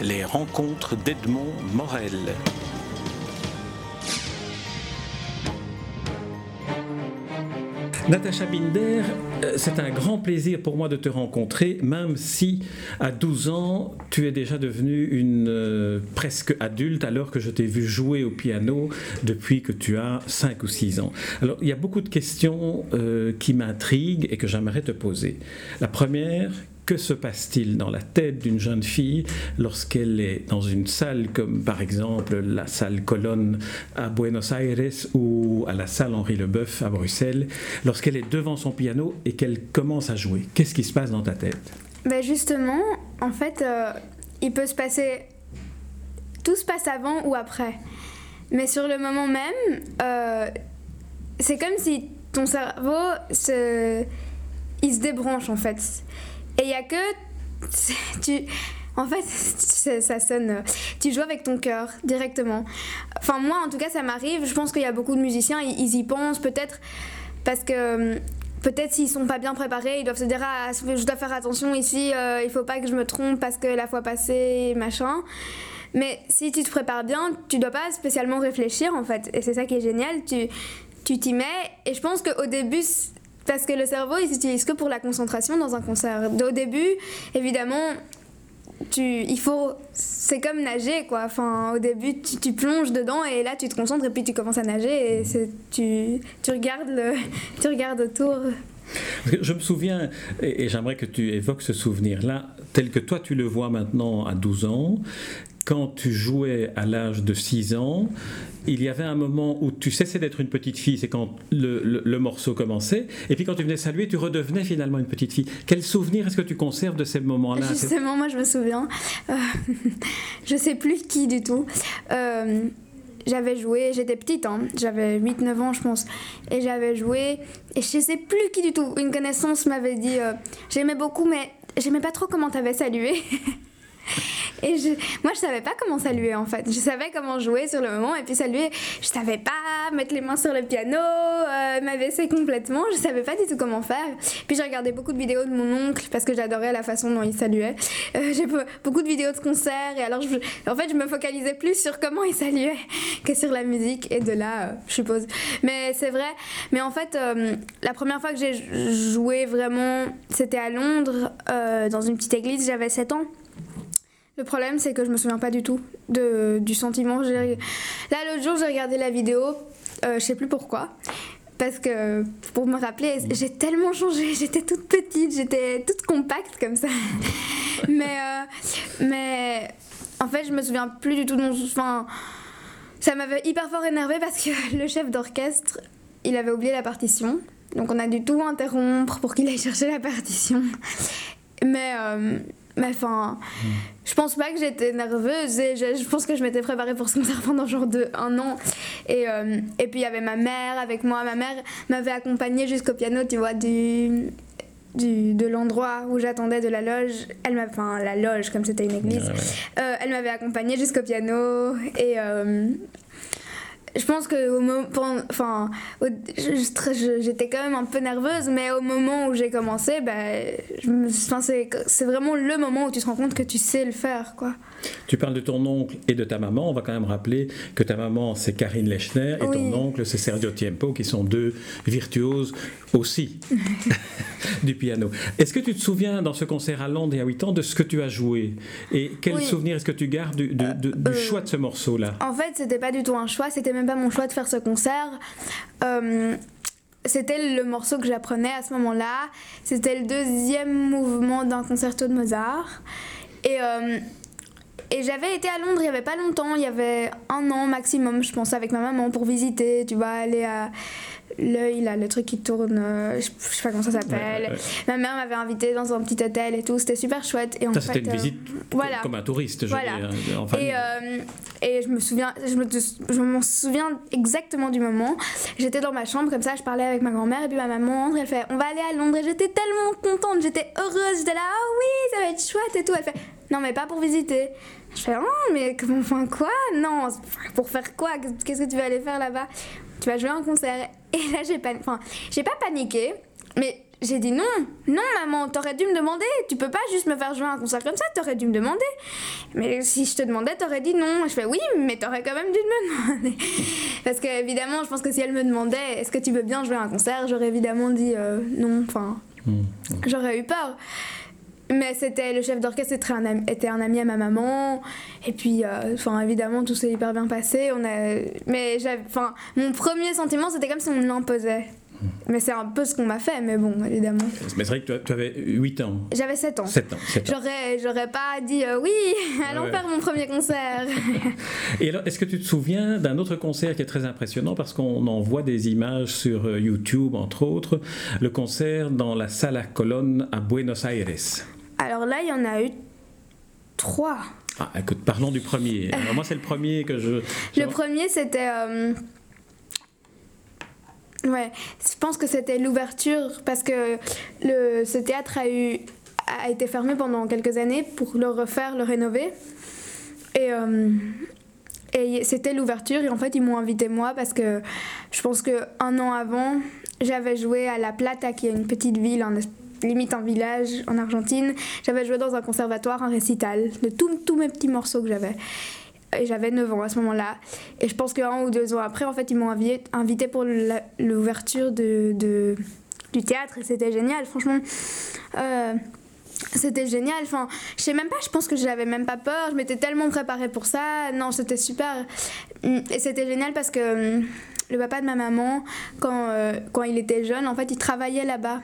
les rencontres d'Edmond Morel. Natacha Binder, euh, c'est un grand plaisir pour moi de te rencontrer, même si à 12 ans, tu es déjà devenue une euh, presque adulte alors que je t'ai vu jouer au piano depuis que tu as 5 ou 6 ans. Alors, il y a beaucoup de questions euh, qui m'intriguent et que j'aimerais te poser. La première, que se passe-t-il dans la tête d'une jeune fille lorsqu'elle est dans une salle comme par exemple la salle Colonne à Buenos Aires ou à la salle Henri Leboeuf à Bruxelles, lorsqu'elle est devant son piano et qu'elle commence à jouer? Qu'est-ce qui se passe dans ta tête? Ben Justement, en fait, euh, il peut se passer... Tout se passe avant ou après. Mais sur le moment même, euh, c'est comme si ton cerveau se... Il se débranche en fait. Et il y a que. Tu, en fait, ça sonne. Tu joues avec ton cœur directement. Enfin, moi, en tout cas, ça m'arrive. Je pense qu'il y a beaucoup de musiciens, ils, y pensent peut-être parce que. Peut-être s'ils sont pas bien préparés, ils doivent se dire ah je dois faire attention ici, euh, il faut pas que je me trompe parce que la fois passée machin. Mais si tu te prépares bien, tu dois pas spécialement réfléchir en fait. Et c'est ça qui est génial. Tu tu t'y mets. Et je pense qu'au début parce que le cerveau, il s'utilise que pour la concentration dans un concert. Au début, évidemment, tu, il faut, c'est comme nager quoi. Enfin, au début, tu, plonges dedans et là, tu te concentres et puis tu commences à nager et c'est, tu, tu regardes le, tu regardes autour. Je me souviens, et j'aimerais que tu évoques ce souvenir-là, tel que toi tu le vois maintenant à 12 ans, quand tu jouais à l'âge de 6 ans, il y avait un moment où tu cessais d'être une petite fille, c'est quand le, morceau commençait, et puis quand tu venais saluer, tu redevenais finalement une petite fille. Quel souvenir est-ce que tu conserves de ces moments-là? Justement, moi je me souviens, euh, je sais plus qui du tout. Euh, j'avais joué, j'étais petite, hein, j'avais 8-9 ans je pense, et j'avais joué, et je sais plus qui du tout. Une connaissance m'avait dit, euh, j'aimais beaucoup, mais j'aimais pas trop comment t'avais salué. Et moi, je savais pas comment saluer en fait. Je savais comment jouer sur le moment et puis saluer, je savais pas mettre les mains sur le piano, euh, m'abaisser complètement. Je savais pas du tout comment faire. Puis j'ai regardé beaucoup de vidéos de mon oncle parce que j'adorais la façon dont il saluait. Euh, j'ai beaucoup de vidéos de concerts et alors en fait, je me focalisais plus sur comment il saluait que sur la musique et de là, euh, je suppose. Mais c'est vrai. Mais en fait, euh, la première fois que j'ai joué vraiment, c'était à Londres, dans une petite église. J'avais 7 ans. Le problème, c'est que je me souviens pas du tout de, du sentiment. Là, l'autre jour, j'ai regardé la vidéo, euh, je sais plus pourquoi. Parce que pour me rappeler, j'ai tellement changé. J'étais toute petite, j'étais toute compacte comme ça. mais, euh, mais en fait, je me souviens plus du tout de mon. Enfin, ça m'avait hyper fort énervé parce que le chef d'orchestre, il avait oublié la partition. Donc on a dû tout interrompre pour qu'il aille chercher la partition. Mais. Euh, mais enfin, je pense pas que j'étais nerveuse et je, pense que je m'étais préparée pour ce concert pendant genre de un an. Et, euh, et puis il y avait ma mère avec moi. Ma mère m'avait accompagnée jusqu'au piano, tu vois, du, du, de l'endroit où j'attendais de la loge. Elle m'a, enfin, la loge, comme c'était une église. Euh, elle m'avait accompagnée jusqu'au piano et. Euh, je pense que au moment, enfin, j'étais quand même un peu nerveuse, mais au moment où j'ai commencé, ben, c'est vraiment le moment où tu te rends compte que tu sais le faire, quoi. Tu parles de ton oncle et de ta maman. On va quand même rappeler que ta maman, c'est Karine Lechner et ton oncle, c'est Sergio Tiempo, qui sont deux virtuoses aussi du piano. Est-ce que tu te souviens, dans ce concert à Londres il y a 8 ans, de ce que tu as joué? Et quel souvenir est-ce que tu gardes du, du euh, choix de ce morceau-là? En fait, c'était pas du tout un choix, c'était même pas mon choix de faire ce concert. Euh, c'était le morceau que j'apprenais à ce moment-là. C'était le deuxième mouvement d'un concerto de Mozart. Et euh, et j'avais été à Londres il y avait pas longtemps, il y avait un an maximum, je pense, avec ma maman pour visiter. Tu vas aller à l'œil, là, le truc qui tourne, euh, je, sais pas comment ça s'appelle. Ma mère m'avait invité dans un petit hôtel et tout, c'était super chouette. Et ça, c'était une euh, visite voilà. comme un touriste, je voilà. Et, euh, et je me souviens, je me, je m'en souviens exactement du moment. J'étais dans ma chambre comme ça, je parlais avec ma grand-mère et puis ma maman entre, elle fait On va aller à Londres. Et j'étais tellement contente, j'étais heureuse, j'étais là, ah oui, ça va être chouette et tout. Elle fait Non, mais pas pour visiter. Je fais, oh, mais comment, enfin, quoi? Non, pour faire quoi? Qu'est-ce que tu vas aller faire là-bas? Tu vas jouer un concert. Et là, j'ai pas, enfin, j'ai pas paniqué, mais j'ai dit non, non maman, t'aurais dû me demander. Tu peux pas juste me faire jouer un concert comme ça, t'aurais dû me demander. Mais si je te demandais, t'aurais dit non. Je fais oui, mais t'aurais quand même dû me demander. Parce que évidemment, je pense que si elle me demandait, est-ce que tu veux bien jouer un concert, j'aurais évidemment dit euh, non. Enfin, j'aurais eu peur. Mais c'était le chef d'orchestre était un, ami, était un ami à ma maman. Et puis, euh, enfin, évidemment, tout s'est hyper bien passé. On a, mais enfin, mon premier sentiment, c'était comme si on l'imposait. Mais c'est un peu ce qu'on m'a fait, mais bon, évidemment. Mais c'est vrai que tu avais 8 ans. J'avais 7 ans. 7 ans. J'aurais, j'aurais pas dit euh, oui, allons faire mon premier concert. Et alors, est-ce que tu te souviens d'un autre concert qui est très impressionnant? Parce qu'on en voit des images sur euh, YouTube, entre autres, le concert dans la Sala Colonne à Buenos Aires Alors là, il y en a eu trois. Ah, écoute, parlons du premier. Alors moi, c'est le premier que je... Le premier, c'était... Euh, Ouais, je pense que c'était l'ouverture parce que le, ce théâtre a, eu, a été fermé pendant quelques années pour le refaire, le rénover. Et, euh, et c'était l'ouverture et en fait ils m'ont invité moi parce que je pense que un an avant j'avais joué à La Plata qui est une petite ville, limite un village en Argentine. J'avais joué dans un conservatoire, un récital de tous mes petits morceaux que j'avais et j'avais 9 ans à ce moment-là. Et je pense qu'un ou deux ans après, en fait, ils m'ont invité pour l'ouverture de, de, du théâtre et c'était génial, franchement. Euh, c'était génial. Enfin, je sais même pas, je pense que j'avais même pas peur. Je m'étais tellement préparée pour ça. Non, c'était super. Et c'était génial parce que hum, le papa de ma maman, quand, euh, quand il était jeune, en fait, il travaillait là-bas.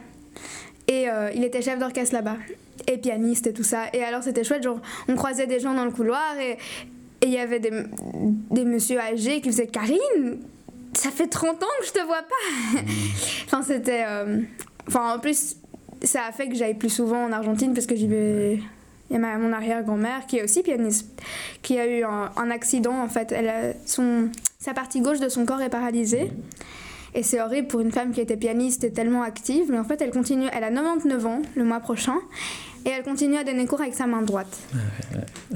Et euh, il était chef d'orchestre là-bas. Et pianiste et tout ça. Et alors, c'était chouette. Genre, on croisait des gens dans le couloir et, il y avait des, des messieurs âgés qui faisaient Karine, ça fait 30 ans que je te vois pas. enfin, c'était. Euh, enfin, en plus, ça a fait que j'aille plus souvent en Argentine parce que j'y vais. Il y a ma, mon arrière-grand-mère qui est aussi pianiste, qui a eu un, un, accident en fait. Elle a son, sa partie gauche de son corps est paralysée. Et c'est horrible pour une femme qui était pianiste et tellement active. Mais en fait, elle continue. Elle a 99 ans le mois prochain. Et elle continue à donner cours avec sa main droite.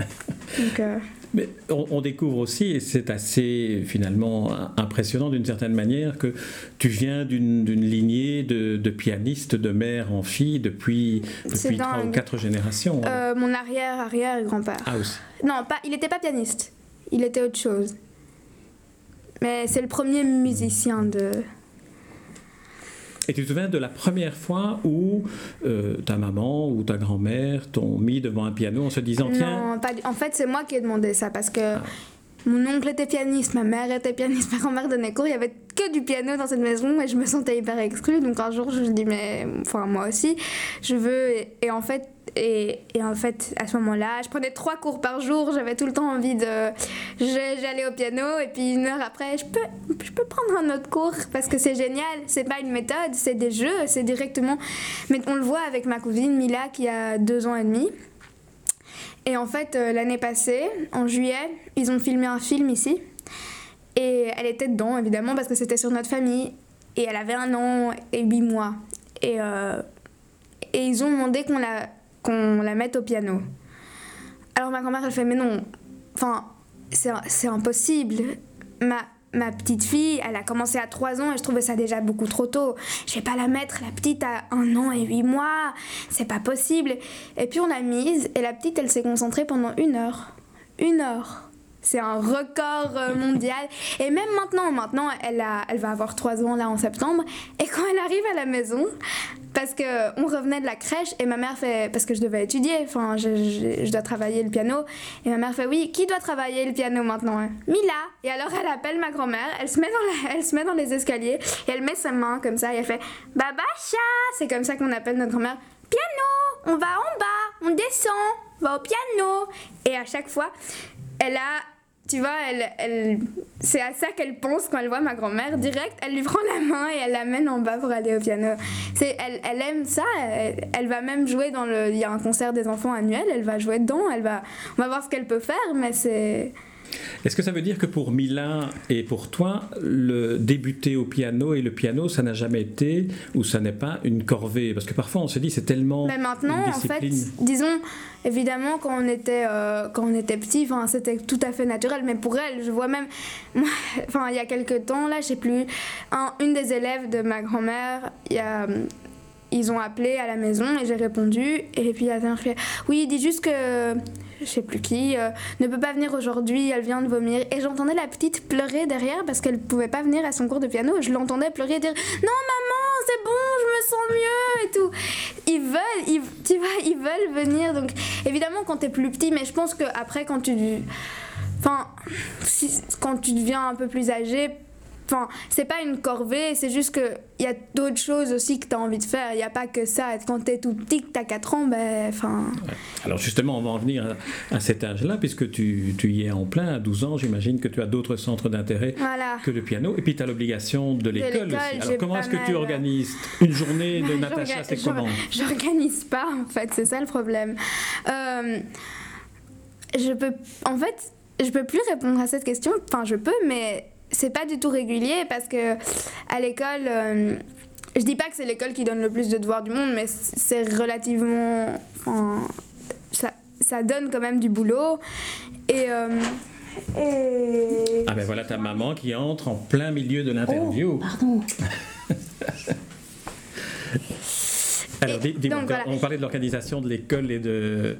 Donc. Euh, mais on, découvre aussi, et c'est assez finalement impressionnant d'une certaine manière, que tu viens d'une lignée de, pianistes de mère en fille depuis, depuis trois ou quatre générations. Euh, mon arrière-arrière-grand-père. Ah aussi Non, pas, il n'était pas pianiste. Il était autre chose. Mais c'est le premier musicien de, et tu te souviens de la première fois où euh, ta maman ou ta grand-mère t'ont mis devant un piano en se disant tiens. Non, pas en fait, c'est moi qui ai demandé ça parce que. Ah. Mon oncle était pianiste, ma mère était pianiste, ma grand-mère donnait cours, il y avait que du piano dans cette maison et je me sentais hyper exclue. Donc un jour, je me dis, mais enfin, moi aussi, je veux. et en fait, et, et, en fait, à ce moment-là, je prenais trois cours par jour. J'avais tout le temps envie de. J'allais au piano et puis une heure après, je peux, je peux prendre un autre cours parce que c'est génial. C'est pas une méthode, c'est des jeux, c'est directement. Mais on le voit avec ma cousine Mila qui a deux ans et demi. Et en fait, euh, l'année passée, en juillet, ils ont filmé un film ici. Et elle était dedans, évidemment, parce que c'était sur notre famille. Et elle avait un an et huit mois. Et, euh, et ils ont demandé qu'on la qu'on la mette au piano. Alors ma grand-mère, elle fait, mais non, enfin, c'est impossible. Ma, ma petite fille, elle a commencé à 3 ans et je trouvais ça déjà beaucoup trop tôt. Je vais pas la mettre, la petite a un an et 8 mois, c'est pas possible. Et puis on l'a mise et la petite, elle s'est concentrée pendant une heure. Une heure. C'est un record euh, mondial. Et même maintenant, maintenant, elle, a, elle va avoir 3 ans là en septembre. Et quand elle arrive à la maison, parce que on revenait de la crèche et ma mère fait parce que je devais étudier enfin je, je, dois travailler le piano et ma mère fait oui qui doit travailler le piano maintenant hein? Mila! Et alors elle appelle ma grand-mère elle se met dans la, elle se met dans les escaliers et elle met sa main comme ça et elle fait babacha c'est comme ça qu'on appelle notre grand-mère. Piano! On va en bas on descend on va au piano! Et à chaque fois elle a tu vois, elle, elle, c'est à ça qu'elle pense quand elle voit ma grand-mère. Direct, elle lui prend la main et elle l'amène en bas pour aller au piano. C'est, elle, elle aime ça. Elle, va même jouer dans le. Il y a un concert des enfants annuel. Elle va jouer dedans. Elle va, on va voir ce qu'elle peut faire, mais c'est. Est-ce que ça veut dire que pour Mila et pour toi, le débuter au piano et le piano, ça n'a jamais été ou ça n'est pas une corvée? Parce que parfois on se dit c'est tellement. Mais maintenant, en fait, disons, évidemment, quand on était, euh, quand on était petit, c'était tout à fait naturel. Mais pour elle, je vois même. Enfin, il y a quelques temps, là, je sais plus, un, une des élèves de ma grand-mère, il y a ils ont appelé à la maison et j'ai répondu. Et puis la dernière fait Oui, dis juste que je sais plus qui, euh, ne peut pas venir aujourd'hui, elle vient de vomir. Et j'entendais la petite pleurer derrière parce qu'elle pouvait pas venir à son cours de piano. Et je l'entendais pleurer et dire Non, maman, c'est bon, je me sens mieux et tout. Ils veulent, ils, tu vois, ils veulent venir. Donc évidemment, quand tu es plus petit, mais je pense qu'après, quand tu. Enfin, quand tu deviens un peu plus âgé, Enfin, c'est pas une corvée, c'est juste qu'il y a d'autres choses aussi que tu as envie de faire. Il n'y a pas que ça. Quand tu es tout petit, que tu as 4 ans, ben. Enfin. Alors justement, on va en venir à, à cet âge-là, puisque tu, tu y es en plein, à 12 ans, j'imagine que tu as d'autres centres d'intérêt Voilà. que le piano, et puis tu as l'obligation de l'école aussi. Alors comment est-ce que tu organises une journée de Bah, Natacha, c'est comment? J'organise pas, en fait, c'est ça le problème. Euh, je peux. En fait, je peux plus répondre à cette question. Enfin, je peux, mais c'est pas du tout régulier parce que à l'école. euh, je dis pas que c'est l'école qui donne le plus de devoirs du monde, mais c'est relativement. Enfin, ça, ça donne quand même du boulot. Et. euh, et- Ah ben voilà ta maman qui entre en plein milieu de l'interview. Pardon. Alors Et dis- dis-moi, donc, voilà. on parlait de l'organisation de l'école et de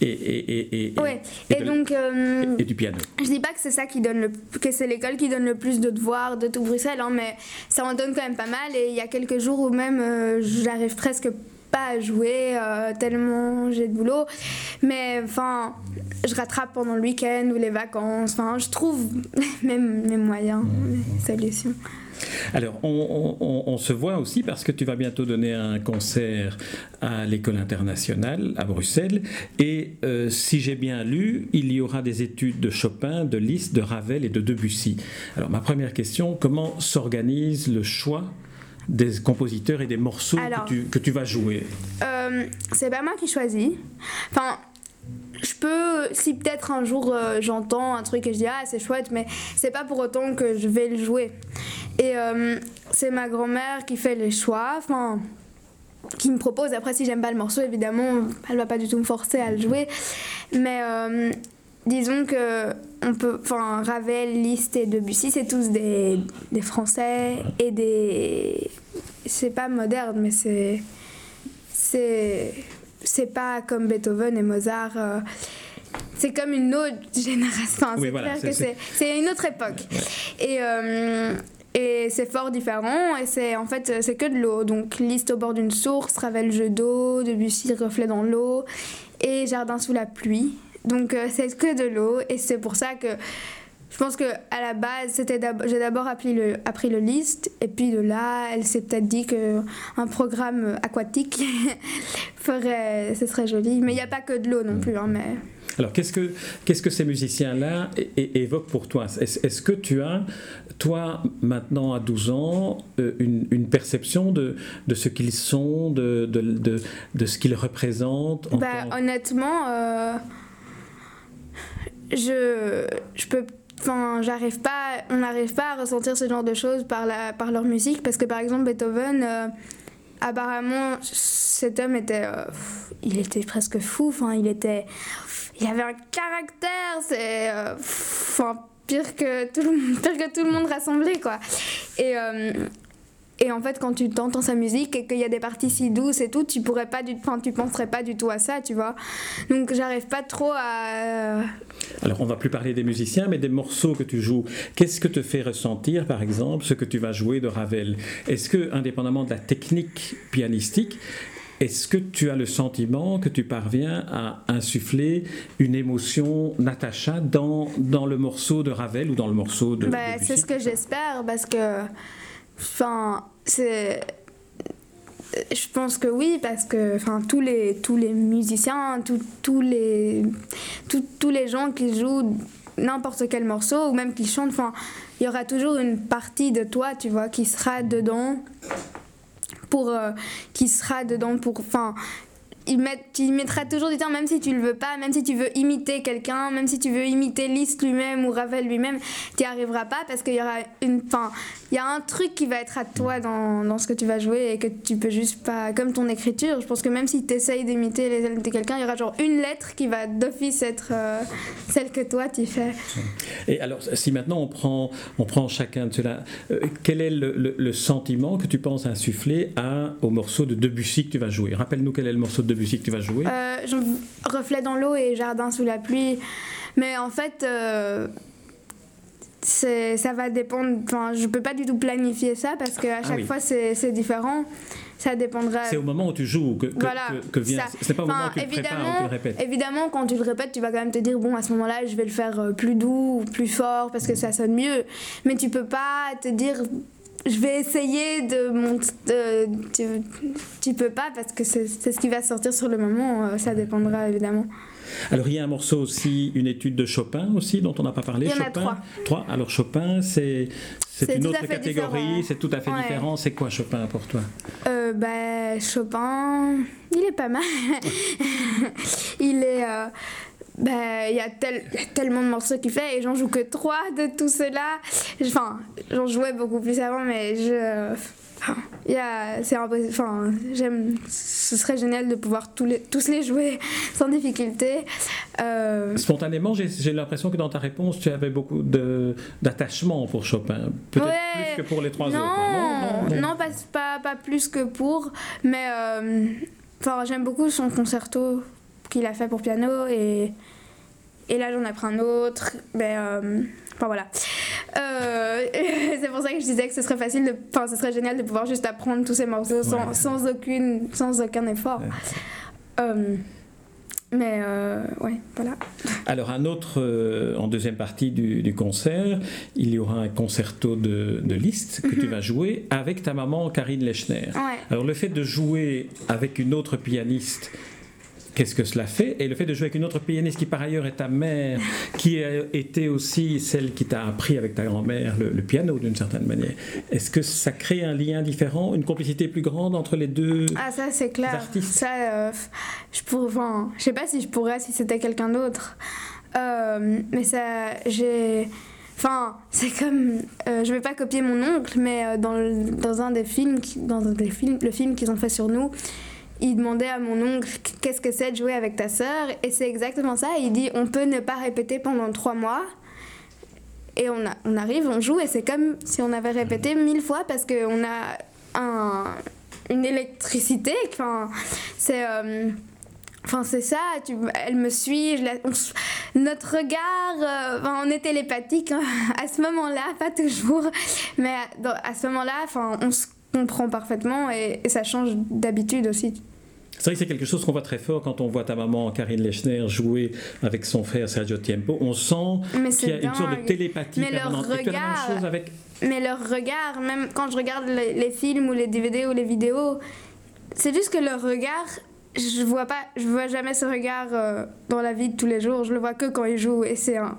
et, et, et, et- Ouais. et Et, de- donc. euh, et du piano. Je dis pas que c'est ça qui donne le, que c'est l'école qui donne le plus de devoirs de tout Bruxelles, hein, mais ça en donne quand même pas mal. Et il y a quelques jours où même euh, j'arrive presque pas à jouer euh, tellement j'ai de boulot. Mais enfin, je rattrape pendant le week-end ou les vacances. Enfin, je trouve même mes moyens, mes solutions. Alors, on, on- on- on se voit aussi parce que tu vas bientôt donner un concert à l'école internationale à Bruxelles. Et euh, si j'ai bien lu, il y aura des études de Chopin, de Liszt, de Ravel et de Debussy. Alors, ma première question, comment s'organise le choix des compositeurs et des morceaux Alors. que, tu, que tu vas jouer? Euh, c'est pas moi qui choisis. Enfin, je peux, si peut-être un jour euh, j'entends un truc et je dis ah c'est chouette, mais c'est pas pour autant que je vais le jouer. Et euh, c'est ma grand-mère qui fait les choix, enfin, qui me propose. Après, si j'aime pas le morceau, évidemment, elle va pas du tout me forcer à le jouer. Mais euh, disons que on peut, enfin, Ravel, Liszt et Debussy, c'est tous des, des Français et des. C'est pas moderne, mais c'est c'est c'est pas comme Beethoven et Mozart euh, c'est comme une autre génération Oui, c'est voilà, clair c'est- que c'est c'est une autre époque. Et euh, et c'est fort différent et c'est en fait c'est que de l'eau. Donc Liszt au bord d'une source Ravel jeu d'eau Debussy reflet dans l'eau et Jardin sous la pluie. Donc euh, c'est que de l'eau et c'est pour ça que je pense que à la base, c'était j'ai d'abord appris le, appris le Liszt, et puis de là, elle s'est peut-être dit que un programme aquatique ferait, ce serait joli. Mais il n'y a pas que de l'eau non plus, hein, mais Alors, qu'est-ce que, qu'est-ce que ces musiciens-là évoquent pour toi? Est-ce, que tu as, toi, maintenant à 12 ans, euh, une, une perception de, de ce qu'ils sont, de, de, de, de ce qu'ils représentent en bah, honnêtement, euh, je, je peux. Enfin, j'arrive pas, on n'arrive pas à ressentir ce genre de choses par, la, par leur musique parce que par exemple Beethoven, euh, apparemment cet homme était, euh, il était presque fou. Enfin, il était, il avait un caractère, c'est, euh, enfin pire que tout pire que tout le monde rassemblé quoi. Et et en fait, quand tu t'entends sa musique et qu'il y a des parties si douces et tout, tu pourrais pas du, enfin, tu penserais pas du tout à ça, tu vois. Donc, j'arrive pas trop à. Alors, on va plus parler des musiciens, mais des morceaux que tu joues. Qu'est-ce que te fait ressentir, par exemple, ce que tu vas jouer de Ravel? Est-ce que, indépendamment de la technique pianistique, est-ce que tu as le sentiment que tu parviens à insuffler une émotion Natacha dans, dans le morceau de Ravel ou dans le morceau de Bah, c'est ce que j'espère parce que. Enfin, c'est. Je pense que oui, parce que enfin, tous, les, tous les musiciens, tous- tous, les, tous, tous les gens qui jouent n'importe quel morceau ou même qui chantent, enfin, il y aura toujours une partie de toi, tu vois, qui sera dedans pour. euh, qui sera dedans pour. Enfin, il, met, mettras toujours du temps, même si tu le veux pas, même si tu veux imiter quelqu'un, même si tu veux imiter Liszt lui-même ou Ravel lui-même, tu n'y arriveras pas parce qu'il y aura une. Enfin, il y a un truc qui va être à toi dans, dans, ce que tu vas jouer et que tu peux juste pas. Comme ton écriture, je pense que même si tu essayes d'imiter les ailes de quelqu'un, il y aura genre une lettre qui va d'office être euh, celle que toi tu fais. Et alors, si maintenant on prend, on prend chacun de cela, euh, quel est le, le, sentiment que tu penses insuffler à, au morceau de Debussy que tu vas jouer? Rappelle-nous quel est le morceau de Debussy que tu vas jouer euh, Reflet dans l'eau et Jardin sous la pluie. Mais en fait, ça va dépendre. Enfin, je peux pas du tout planifier ça parce qu'à ah chaque fois c'est différent. Ça dépendra. C'est au moment où tu joues que, que, voilà, que, vient. C'est pas au moment où tu le prépares ou tu le répètes. Évidemment, quand tu le répètes, tu vas quand même te dire bon, à ce moment-là, je vais le faire euh, plus doux ou plus fort parce que ça sonne mieux. Mais tu peux pas te dire je vais essayer de monter. Tu, tu peux pas parce que c'est ce qui va sortir sur le moment, euh, ça dépendra évidemment. Alors il y a un morceau aussi, une étude de Chopin aussi dont on n'a pas parlé. Il y en Chopin, a trois. trois. Alors Chopin, c'est c'est une autre catégorie, c'est tout à fait différent. C'est quoi Chopin pour toi? Euh, bah, Chopin, il est pas mal. il est euh, ben, il y, a tellement de morceaux qu'il fait et j'en joue que trois de tout cela. Enfin, j'en jouais beaucoup plus avant, mais je. Il y a, c'est Enfin, j'aime. Ce serait génial de pouvoir tous les, tous les jouer sans difficulté. Euh, Spontanément, j'ai, l'impression que dans ta réponse, tu avais beaucoup de, d'attachement pour Chopin. Peut-être plus que pour les trois non, autres. Non, non, non, pas, pas, pas, plus que pour. Mais euh, j'aime beaucoup son concerto qu'il a fait pour piano et, et là j'en apprends un autre. Mais, euh, enfin voilà. Euh, c'est pour ça que je disais que ce serait facile, de, enfin ce serait génial de pouvoir juste apprendre tous ces morceaux sans, sans, aucune, sans aucun effort. Euh, mais ouais, voilà. Alors un autre, en deuxième partie du, du, concert, il y aura un concerto de, de Liszt que tu mhm. vas jouer avec ta maman Karine Lechner. Alors le fait de jouer avec une autre pianiste qu'est-ce que cela fait? Et le fait de jouer avec une autre pianiste qui par ailleurs est ta mère, qui a été aussi celle qui t'a appris avec ta grand-mère le, piano d'une certaine manière, est-ce que ça crée un lien différent, une complicité plus grande entre les deux Ah ça c'est clair. Ça, euh, je pourrais, enfin, je sais pas si je pourrais si c'était quelqu'un d'autre, euh, mais ça, j'ai. Enfin, c'est comme. Euh, je vais pas copier mon oncle, mais dans, dans un des films, dans des films, le film qu'ils ont fait sur nous, il demandait à mon oncle qu'est-ce que c'est de jouer avec ta sœur? Et c'est exactement ça. Il dit on peut ne pas répéter pendant trois mois et on, a, on arrive, on joue et c'est comme si on avait répété mille fois parce qu'on a un, une électricité. Enfin, c'est. Euh, c'est ça, tu, elle me suit, notre regard, euh, on est télépathique hein, à ce moment-là, pas toujours, mais à, ce moment-là, enfin, on se comprend parfaitement et ça change d'habitude aussi. C'est vrai que c'est quelque chose qu'on voit très fort quand on voit ta maman Karine Lechner jouer avec son frère Sergio Tiempo. On sent qu'il y a une sorte de télépathie mais permanente. Leur regard, avec... Mais leur regard, même quand je regarde les, films ou les DVD ou les vidéos, c'est juste que leur regard, je vois pas, je vois jamais ce regard euh, dans la vie de tous les jours. Je le vois que quand ils jouent et c'est un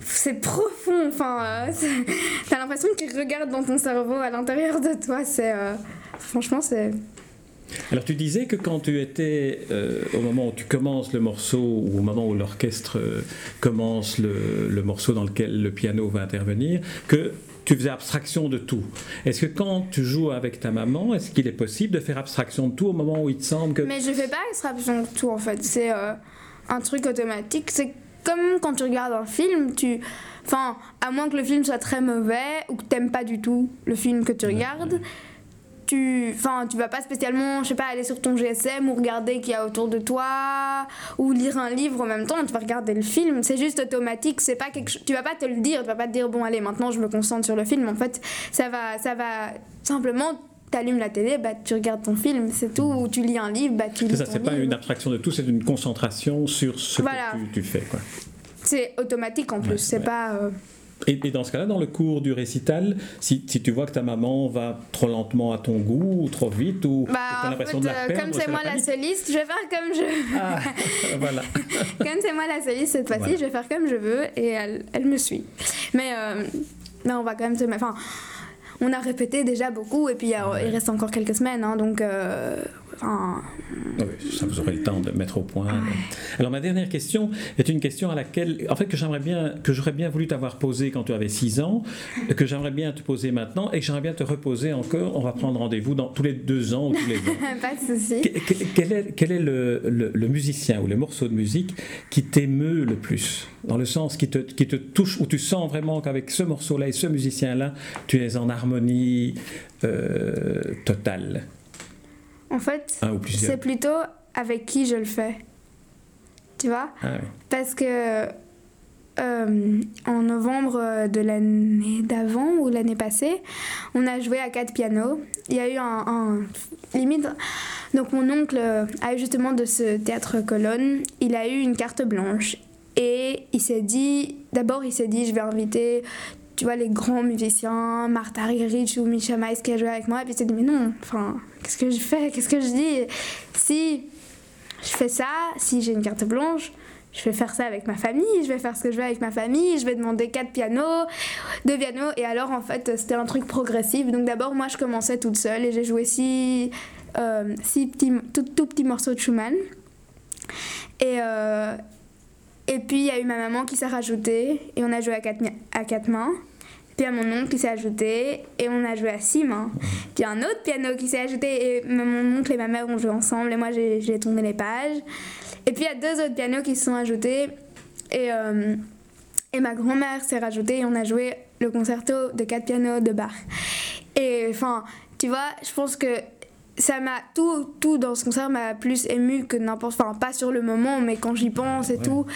c'est profond. Enfin, euh, t'as l'impression qu'ils regardent dans ton cerveau à l'intérieur de toi. C'est euh, franchement, c'est alors tu disais que quand tu étais euh, au moment où tu commences le morceau ou au moment où l'orchestre euh, commence le, morceau dans lequel le piano va intervenir, que tu faisais abstraction de tout. Est-ce que quand tu joues avec ta maman, est-ce qu'il est possible de faire abstraction de tout au moment où il te semble que... Mais je fais pas abstraction de tout en fait, c'est euh, un truc automatique. C'est comme quand tu regardes un film, tu... Enfin, à moins que le film soit très mauvais ou que t'aimes pas du tout le film que tu regardes tu enfin tu vas pas spécialement je sais pas aller sur ton GSM ou regarder qu'il y a autour de toi ou lire un livre en même temps tu vas regarder le film. C'est juste automatique c'est pas quelque tu vas pas te le dire tu vas pas te dire bon allez maintenant je me concentre sur le film. En fait ça va ça va simplement allumes la télé, bah, tu regardes ton film, c'est tout, ou tu lis un livre, bah, tu lis ça, c'est pas une abstraction de tout, c'est une concentration sur ce que tu, fais. C'est automatique en plus, c'est pas... Euh, et, dans ce cas-là, dans le cours du récital, si, si, tu vois que ta maman va trop lentement à ton goût, ou trop vite, ou bah, tu as l'impression de la euh, perdre, Comme c'est moi la, soliste, je vais faire comme je veux. Ah, voilà. comme c'est moi la soliste cette fois-ci, je vais faire comme je veux, et elle, elle me suit. Mais euh, on va quand même se Enfin, on a répété déjà beaucoup, et puis il reste encore quelques semaines, hein, donc... Euh, Enfin, Oui, ça vous aurez le temps de mettre au point. Alors ma dernière question est une question à laquelle, en fait, que j'aimerais bien, que j'aurais bien voulu t'avoir posée quand tu avais 6 ans, que j'aimerais bien te poser maintenant et que j'aimerais bien te reposer encore. On va prendre rendez-vous dans tous les deux ans ou tous les ans. pas de souci. Que- que- Quel est, quel est le, le- le musicien ou le morceau de musique qui t'émeut le plus? Dans le sens qui te, qui te touche, où tu sens vraiment qu'avec ce morceau-là et ce musicien-là, tu es en harmonie euh, totale? En fait, plusieurs. c'est plutôt avec qui je le fais. Tu vois? Ah oui. Parce que euh, en novembre de l'année d'avant ou l'année passée, on a joué à quatre pianos. Il y a eu un, un- limite. Donc mon oncle a eu justement de ce théâtre colonne, il a eu une carte blanche et il s'est dit, d'abord il s'est dit je vais inviter tu vois les grands musiciens, Martha Rich ou Misha Mice qui a joué avec moi et puis il s'est dit mais non, enfin qu'est-ce que je fais, qu'est-ce que je dis? Si je fais ça, si j'ai une carte blanche, je vais faire ça avec ma famille, je vais faire ce que je veux avec ma famille, je vais demander quatre pianos, deux pianos, et alors en fait c'était un truc progressif. Donc d'abord moi je commençais toute seule et j'ai joué six, euh, six petits, tout, tout petits morceaux de Schumann. Et, euh, et puis il y a eu ma maman qui s'est rajoutée et on a joué à quatre, à quatre mains. Puis a mon oncle qui s'est ajouté et on a joué à six mains. Puis un autre piano qui s'est ajouté et mon oncle et ma mère ont joué ensemble et moi j'ai j'ai tourné les pages. Et puis il y a deux autres pianos qui se sont ajoutés et, euh, et ma grand-mère s'est rajoutée et on a joué le concerto de quatre pianos de Bach. Et enfin, tu vois, je pense que ça m'a tout, tout dans ce concert m'a plus ému que n'importe, enfin pas sur le moment, mais quand j'y pense et tout,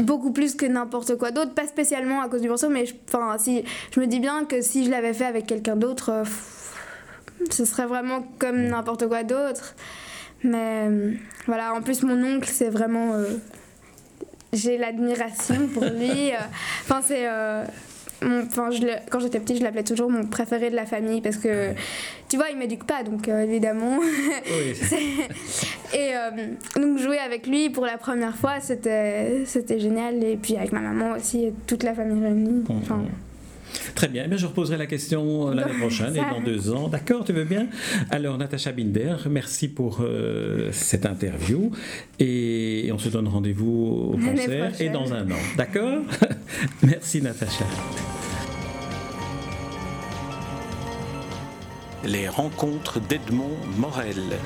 beaucoup plus que n'importe quoi d'autre. Pas spécialement à cause du morceau, mais enfin si, je me dis bien que si je l'avais fait avec quelqu'un d'autre, euh, ce serait vraiment comme n'importe quoi d'autre. Mais euh, voilà, en plus mon oncle, c'est vraiment, euh, j'ai l'admiration pour lui. Enfin c'est Enfin, je le- quand j'étais petite, je l'appelais toujours mon préféré de la famille parce que, tu vois, il m'éduque pas, donc euh, évidemment. Oui. Et euh, donc jouer avec lui pour la première fois, c'était génial. Et puis avec ma maman aussi, toute la famille réunie. Enfin, Très bien, Eh bien, je reposerai la question euh, l'année prochaine et dans deux ans. D'accord, tu veux bien? Alors, Natacha Binder, merci pour euh, cette interview et on se donne rendez-vous au L'année concert et dans un an. D'accord? Merci, Natacha. Les rencontres d'Edmond Morel.